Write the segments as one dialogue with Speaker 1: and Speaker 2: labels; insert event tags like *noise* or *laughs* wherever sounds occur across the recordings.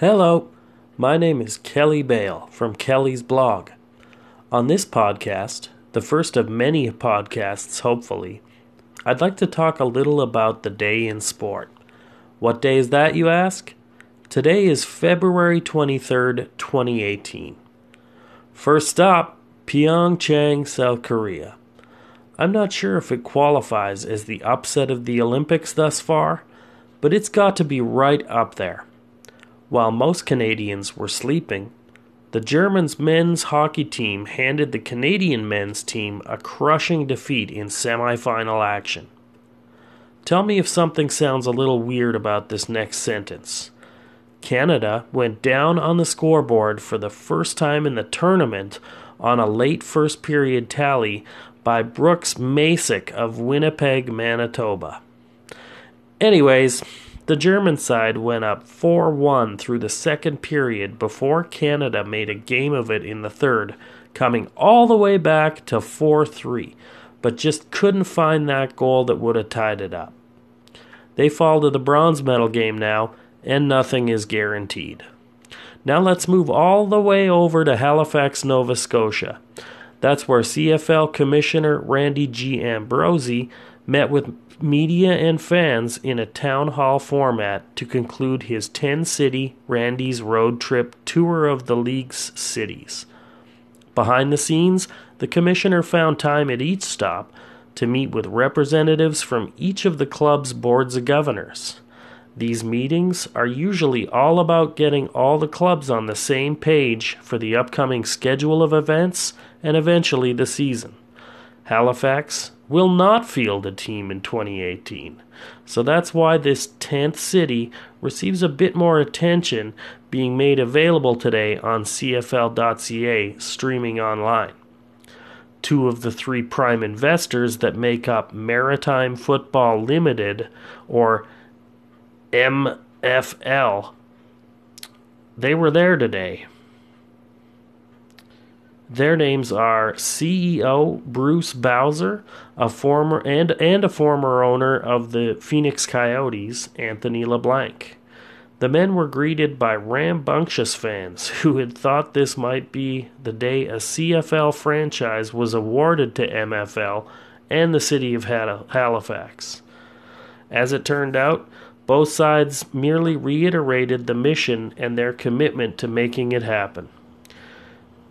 Speaker 1: Hello, my name is Kelly Bale from Kelly's blog. On this podcast, the first of many podcasts, hopefully, I'd like to talk a little about the day in sport. What day is that, you ask? Today is February 23rd, 2018. First stop, Pyeongchang, South Korea. I'm not sure if it qualifies as the upset of the Olympics thus far, but it's got to be right up there. While most Canadians were sleeping, the Germans men's hockey team handed the Canadian men's team a crushing defeat in semifinal action. Tell me if something sounds a little weird about this next sentence. Canada went down on the scoreboard for the first time in the tournament on a late first period tally by Brooks Macek of Winnipeg, Manitoba. Anyways, the German side went up 4 1 through the second period before Canada made a game of it in the third, coming all the way back to 4 3, but just couldn't find that goal that would have tied it up. They fall to the bronze medal game now, and nothing is guaranteed. Now let's move all the way over to Halifax, Nova Scotia. That's where CFL Commissioner Randy G. Ambrosie met with media and fans in a town hall format to conclude his 10 city Randy's Road Trip tour of the league's cities. Behind the scenes, the commissioner found time at each stop to meet with representatives from each of the club's boards of governors. These meetings are usually all about getting all the clubs on the same page for the upcoming schedule of events and eventually the season. Halifax will not field a team in 2018. So that's why this 10th city receives a bit more attention being made available today on CFL.ca streaming online. Two of the three prime investors that make up Maritime Football Limited, or MFL, they were there today. Their names are CEO Bruce Bowser, a former and and a former owner of the Phoenix Coyotes, Anthony LeBlanc. The men were greeted by rambunctious fans *laughs* who had thought this might be the day a CFL franchise was awarded to MFL and the city of Halifax. As it turned out, both sides merely reiterated the mission and their commitment to making it happen.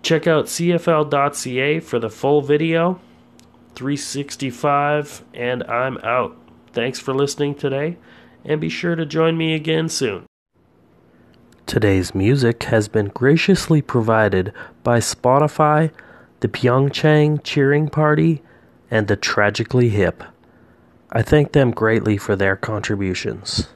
Speaker 1: Check out CFL.ca for the full video. 365, and I'm out. Thanks for listening today, and be sure to join me again soon. Today's music has been graciously provided by Spotify, the Pyeongchang Cheering Party, and the Tragically Hip. I thank them greatly for their contributions.